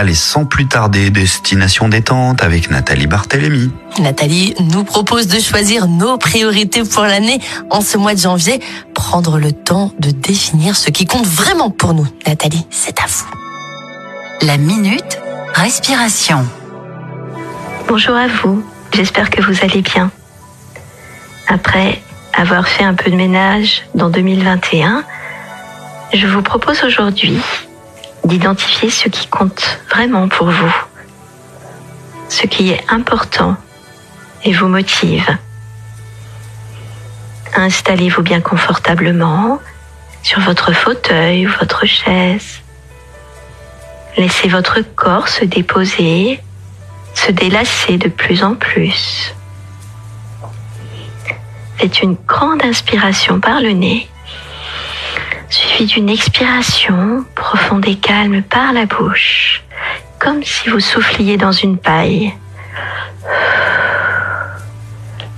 allez, sans plus tarder, destination détente avec Nathalie Barthélémy. Nathalie nous propose de choisir nos priorités pour l'année en ce mois de janvier. Prendre le temps de définir ce qui compte vraiment pour nous. Nathalie, c'est à vous. La minute respiration. Bonjour à vous, j'espère que vous allez bien. Après avoir fait un peu de ménage dans 2021, je vous propose aujourd'hui d'identifier ce qui compte vraiment pour vous, ce qui est important et vous motive. Installez-vous bien confortablement sur votre fauteuil ou votre chaise. Laissez votre corps se déposer, se délasser de plus en plus. Faites une grande inspiration par le nez, d'une expiration profonde et calme par la bouche, comme si vous souffliez dans une paille.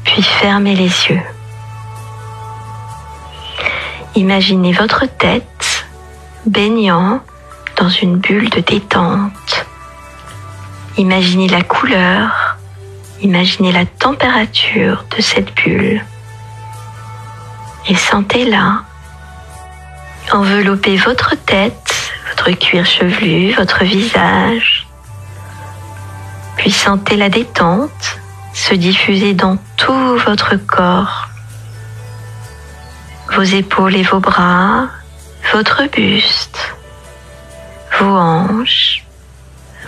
Puis fermez les yeux. Imaginez votre tête baignant dans une bulle de détente. Imaginez la couleur, imaginez la température de cette bulle et sentez-la envelopper votre tête, votre cuir chevelu, votre visage. Puis sentez la détente se diffuser dans tout votre corps, vos épaules et vos bras, votre buste, vos hanches,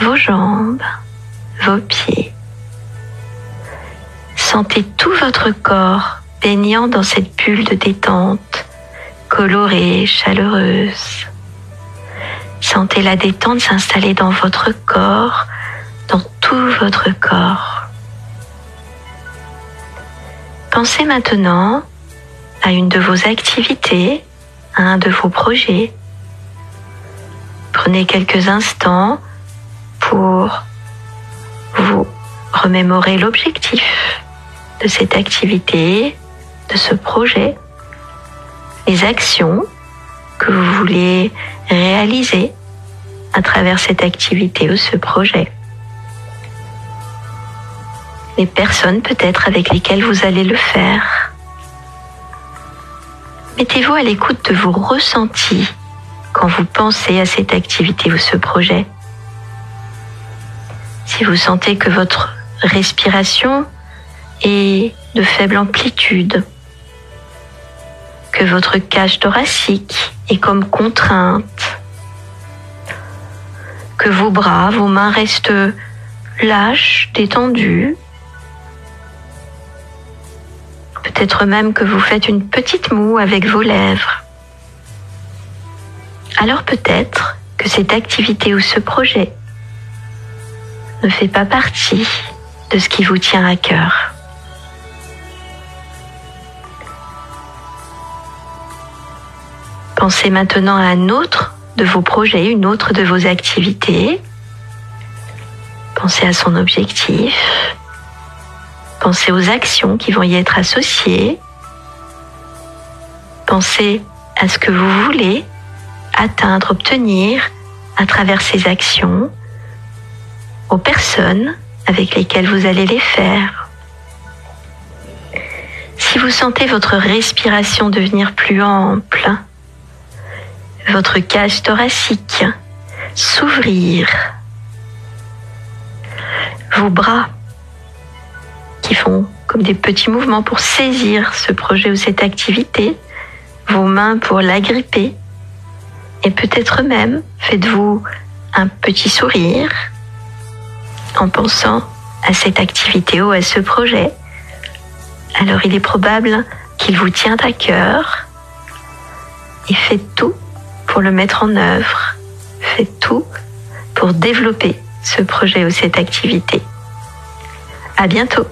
vos jambes, vos pieds. Sentez tout votre corps baignant dans cette bulle de détente, colorée, chaleureuse. Sentez la détente s'installer dans votre corps, dans tout votre corps. Pensez maintenant à une de vos activités, à un de vos projets. Prenez quelques instants pour vous remémorer l'objectif de cette activité, de ce projet, les actions que vous voulez réaliser à travers cette activité ou ce projet. Les personnes peut-être avec lesquelles vous allez le faire. Mettez-vous à l'écoute de vos ressentis quand vous pensez à cette activité ou ce projet. Si vous sentez que votre respiration est de faible amplitude, que votre cage thoracique est comme contrainte, que vos bras, vos mains restent lâches, détendus, peut-être même que vous faites une petite moue avec vos lèvres. Alors peut-être que cette activité ou ce projet ne fait pas partie de ce qui vous tient à cœur. Pensez maintenant à un autre de vos projets, une autre de vos activités. Pensez à son objectif. Pensez aux actions qui vont y être associées. Pensez à ce que vous voulez atteindre, obtenir à travers ces actions, aux personnes avec lesquelles vous allez les faire. Si vous sentez votre respiration devenir plus ample, votre cage thoracique. S'ouvrir, vos bras qui font comme des petits mouvements pour saisir ce projet ou cette activité, vos mains pour l'agripper, et peut-être même faites-vous un petit sourire en pensant à cette activité ou à ce projet. Alors il est probable qu'il vous tient à cœur. Et faites tout pour le mettre en œuvre. Faites tout pour développer ce projet ou cette activité. À bientôt!